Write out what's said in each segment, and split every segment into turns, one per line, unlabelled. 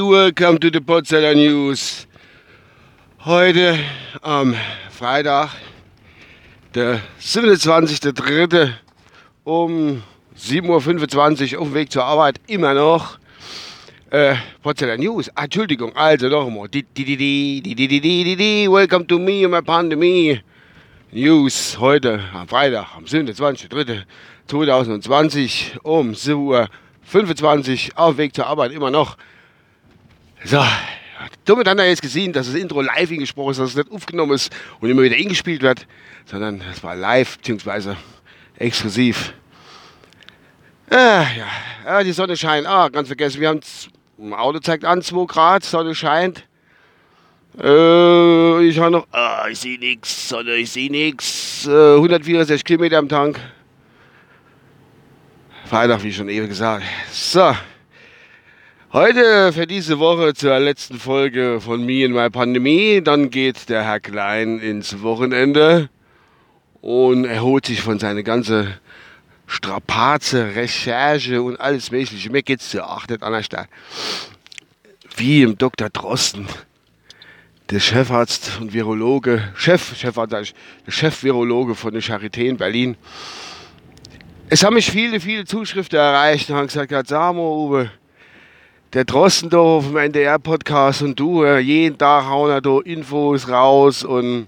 Welcome to the Potsdamer News. Heute am Freitag, der 27.03. um 7.25 Uhr auf dem Weg zur Arbeit, immer noch. Äh, Potsdamer News, ah, Entschuldigung, also noch einmal. Welcome to me, my pandemie. News heute am Freitag, am 27.03.2020 um 7 Uhr 25 auf Weg zur Arbeit immer noch. So, damit hat er jetzt gesehen, dass das Intro live eingesprochen ist, dass es nicht aufgenommen ist und immer wieder eingespielt wird, sondern es war live bzw. exklusiv. Ah, ja, ja, die Sonne scheint. Ah, ganz vergessen, wir haben im Auto zeigt an 2 Grad, Sonne scheint. Äh, ich habe noch, ah, ich sehe nichts, Sonne, ich sehe nichts. Äh, 164 Kilometer am Tank. Freitag, wie schon eben gesagt. So. Heute für diese Woche zur letzten Folge von Me in My Pandemie. Dann geht der Herr Klein ins Wochenende und erholt sich von seiner ganzen Strapaze, Recherche und alles Mögliche. Mir geht's ja auch nicht anders. Wie im Dr. Drosten, der Chefarzt und Virologe, Chef, Chefarzt, der Chef-Virologe von der Charité in Berlin, es haben mich viele, viele Zuschriften erreicht und haben gesagt, sag mal, Uwe, der Drossendorf im NDR-Podcast und du, jeden Tag hauen da Infos raus und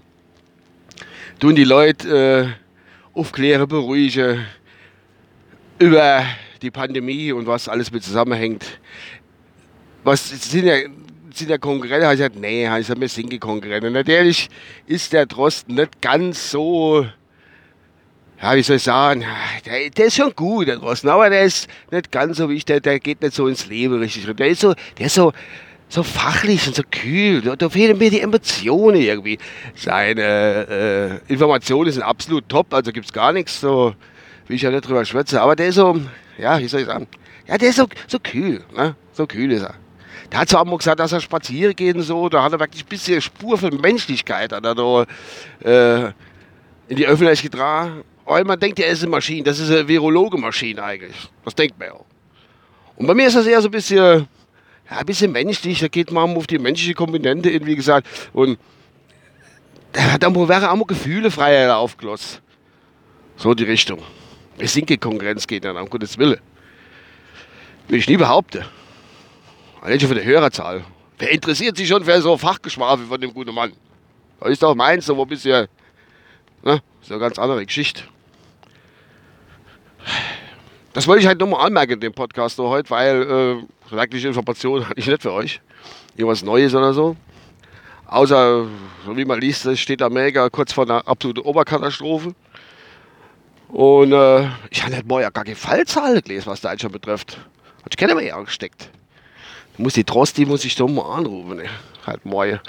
tun die Leute äh, aufklären, beruhigen über die Pandemie und was alles mit zusammenhängt. Was sind ja, sind ja Konkurrenten? Habe ich gesagt, nee, ich gesagt, wir sind die Konkurrenten. Natürlich ist der Drosten nicht ganz so ja, wie soll ich sagen, der, der, ist schon gut da draußen, aber der ist nicht ganz so wie ich, der, der geht nicht so ins Leben richtig. Der ist so, der ist so, so fachlich und so kühl. Da, da fehlen mir die Emotionen irgendwie. Seine äh, Informationen sind absolut top, also gibt es gar nichts, so wie ich ja nicht drüber schwätze. Aber der ist so, ja, wie soll ich sagen, ja, der ist so, so kühl, ne? so kühl ist er. Der hat zwar auch mal gesagt, dass er spazieren geht und so, da hat er wirklich ein bisschen Spur von Menschlichkeit hat er da, äh, in die Öffentlichkeit getragen. Weil man denkt, er ist eine Maschine. Das ist eine Virologe-Maschine eigentlich. Das denkt man ja. Und bei mir ist das eher so ein bisschen, ja, ein bisschen menschlich. Da geht man auf die menschliche Komponente wie gesagt. Und da wäre auch Gefühle freier aufgelassen. So die Richtung. Wir sind keine dann, um Gottes Willen. Will ich nie behaupten. Allein schon von der Hörerzahl. Wer interessiert sich schon für so Fachgeschwafel von dem guten Mann? Das ist doch meins, so ein bisschen, ne? ist eine ganz andere Geschichte. Das wollte ich halt nochmal anmerken in dem Podcast heute, weil äh, wirkliche Informationen hatte ich nicht für euch. Irgendwas Neues oder so. Außer, so wie man liest, es steht Amerika kurz vor einer absoluten Oberkatastrophe. Und äh, ich habe nicht mal ja gar keine Fallzahl gelesen, was schon betrifft. Hat ich keiner mehr angesteckt. Da muss die Trosti, muss ich doch mal anrufen. Ne? Halt mal,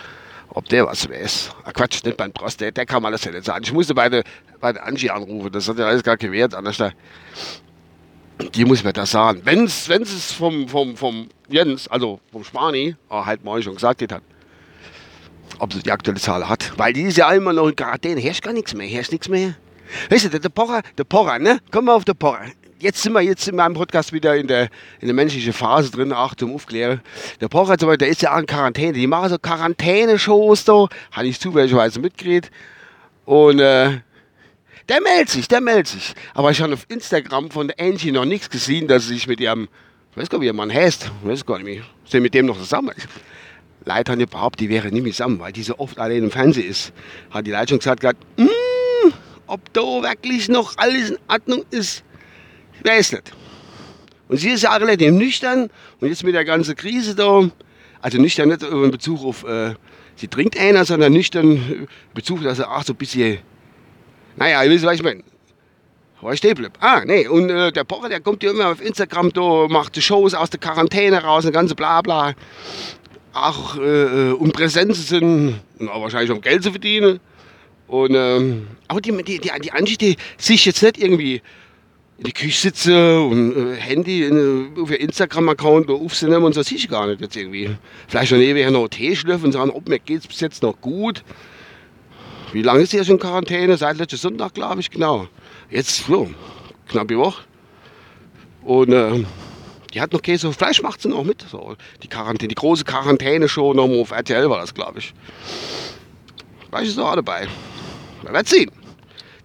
ob der was weiß. Ach Quatsch, nicht beim Trost, der, der kann man das ja nicht sagen. Ich musste bei der, bei der Angie anrufen, das hat ja alles gar gewährt. Anders da, die muss mir das sagen. Wenn es vom, vom, vom Jens, also vom Spani, oh, halt mal schon gesagt hat, ob sie die aktuelle Zahl hat. Weil die ist ja immer noch in Quarantäne. Herrscht gar nichts mehr, herrscht nichts mehr. Weißt du, der, der Pocher, der Pocher, ne? Kommen wir auf den Pocher. Jetzt sind wir jetzt in meinem Podcast wieder in der, in der menschlichen Phase drin, Achtung, aufklären. Der Pocher zum Beispiel, der ist ja auch in Quarantäne. Die machen so Quarantäne-Shows da. Habe ich zufälligerweise mitgekriegt. Und äh, der meldet sich, der meldet sich. Aber ich habe auf Instagram von der Angie noch nichts gesehen, dass sie sich mit ihrem, ich weiß gar nicht, wie ihr Mann heißt, ich weiß gar nicht mehr, sind mit dem noch zusammen. Leute haben behauptet, die wäre nicht mehr zusammen, weil die so oft allein im Fernsehen ist. Hat die Leitung gesagt, mm, ob da wirklich noch alles in Ordnung ist, ich weiß nicht. Und sie ist ja auch relativ nüchtern und jetzt mit der ganzen Krise da, also nüchtern nicht in Bezug auf, äh, sie trinkt einer, sondern nüchtern in Bezug, dass sie auch so ein bisschen, naja, ihr wisst, was ich meine. War ich stehen. Ah, nee, und äh, der Pocher, der kommt ja immer auf Instagram da, macht die Shows aus der Quarantäne raus, eine ganze Blabla. Auch äh, um Präsenzen sind, und wahrscheinlich um Geld zu verdienen. Und, ähm, aber die, die, die, die Angie, die sich jetzt nicht irgendwie in die Küche sitze und äh, Handy in, auf ihr Instagram-Account aufzunehmen und so, sehe ich gar nicht jetzt irgendwie. Vielleicht schon ewig noch Tee schlürfen und sagen, ob mir geht es bis jetzt noch gut. Wie lange ist sie jetzt in Quarantäne? Seit letzten Sonntag, glaube ich, genau. Jetzt, so, knappe Woche. Und äh, Die hat noch Käse, Fleisch macht sie noch mit. So, die Quarantäne, die große Quarantäne-Show nochmal auf RTL war das, glaube ich. Fleisch ist auch dabei. Man wird sehen.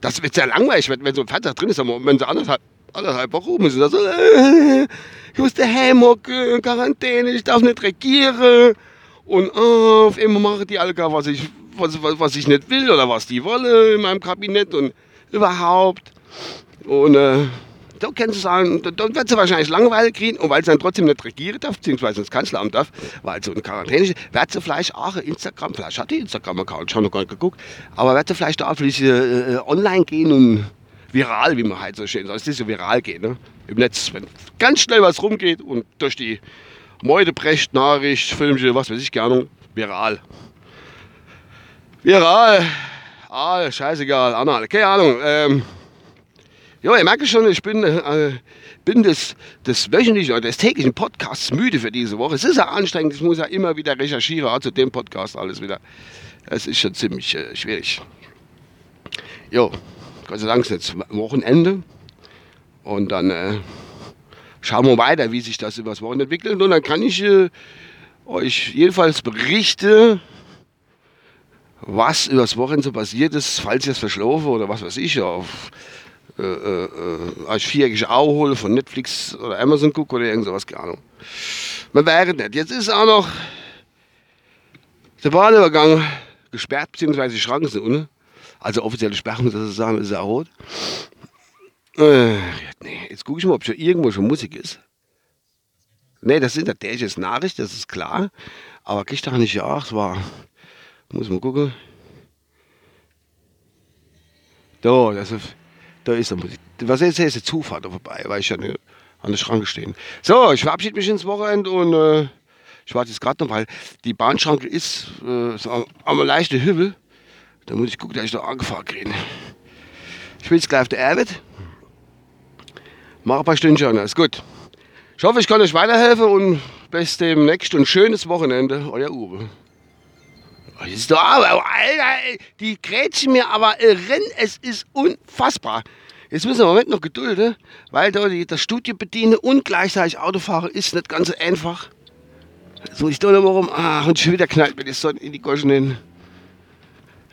Das wird sehr langweilig, wenn, wenn so ein Vater drin ist, aber wenn sie anderthalb, anderthalb Wochen rum ist, so, äh, ich muss daheim hocken, Quarantäne, ich darf nicht regieren. Und äh, auf einmal machen die alle gar, was ich, was, was, was ich nicht will oder was die wollen in meinem Kabinett und überhaupt. Und äh, da kannst du sagen, da, da wird sie wahrscheinlich Langeweile kriegen und weil sie dann trotzdem nicht regieren darf, beziehungsweise ins Kanzleramt darf, weil so eine Quarantäne ist, wird sie vielleicht auch Instagram, vielleicht hat die Instagram-Account, ich habe noch gar nicht geguckt, aber wird sie vielleicht auch vielleicht äh, online gehen und viral, wie man halt so schön sagt, es ist so viral gehen, ne? im Netz, wenn ganz schnell was rumgeht und durch die Meutebrecht, Nachricht, Filmchen, was weiß ich gerne, viral. Viral, ah, scheißegal, Anna, keine Ahnung, ähm, ja, ich merke schon, ich bin, äh, bin des, des wöchentlichen oder des täglichen Podcasts müde für diese Woche. Es ist ja anstrengend, ich muss ja immer wieder recherchieren, zu dem Podcast alles wieder. Es ist schon ziemlich äh, schwierig. Jo, Gott sei Dank ist jetzt Wochenende und dann äh, schauen wir weiter, wie sich das übers Wochenende entwickelt und dann kann ich äh, euch jedenfalls berichten, was übers Wochenende passiert ist, falls ich es verschlafe oder was weiß ich, auf äh, äh, äh, als viereckige Auge hole von Netflix oder Amazon gucke oder irgend sowas, keine Ahnung. Man wäre nicht. Jetzt ist auch noch der Bahnübergang gesperrt, beziehungsweise die Schranken sind unten. Also offizielle Sperrung, das ist ja rot. Äh, nee, jetzt gucke ich mal, ob schon irgendwo schon Musik ist. Nee, das sind natürlich Nachricht, das ist klar. Aber kriegt doch nicht ja, es war. Muss man gucken. Da, ist. Da ist er. Was ist jetzt die Zufahrt vorbei, weil ich ja an der Schranke stehen. So, ich verabschiede mich ins Wochenende und äh, ich warte jetzt gerade noch, weil die Bahnschranke ist äh, so am leichten Hügel. Da muss ich gucken, dass ich da angefahren kriege. Ich bin jetzt gleich auf der Arbeit. Mach ein paar Stündchen, alles gut. Ich hoffe, ich kann euch weiterhelfen und bis demnächst und schönes Wochenende. Euer Uwe. Ist doch aber, Alter, die grätschen mir aber rennen, es ist unfassbar. Jetzt müssen wir im Moment noch gedulden, weil da die, das Studio bedienen und gleichzeitig Autofahren ist nicht ganz so einfach. Jetzt muss ich da noch mal rum. Ah, und schon wieder knallt mir die Sonne in die Goschen hin.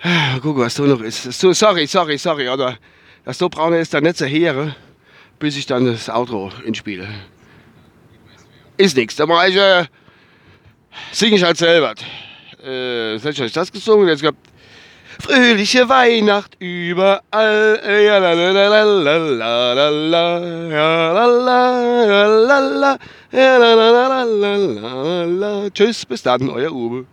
Ah, guck, was da noch ist. So, sorry, sorry, sorry, oder? Das so braune ist dann nicht so her, bis ich dann das Auto inspiele. Ist nichts. Da mache ich, äh, singe ich halt selber äh, was hätte ich das gesungen? Jetzt gehabt, Fröhliche Weihnacht überall. Ja, la, la, la. Tschüss, bis dann, euer Uwe.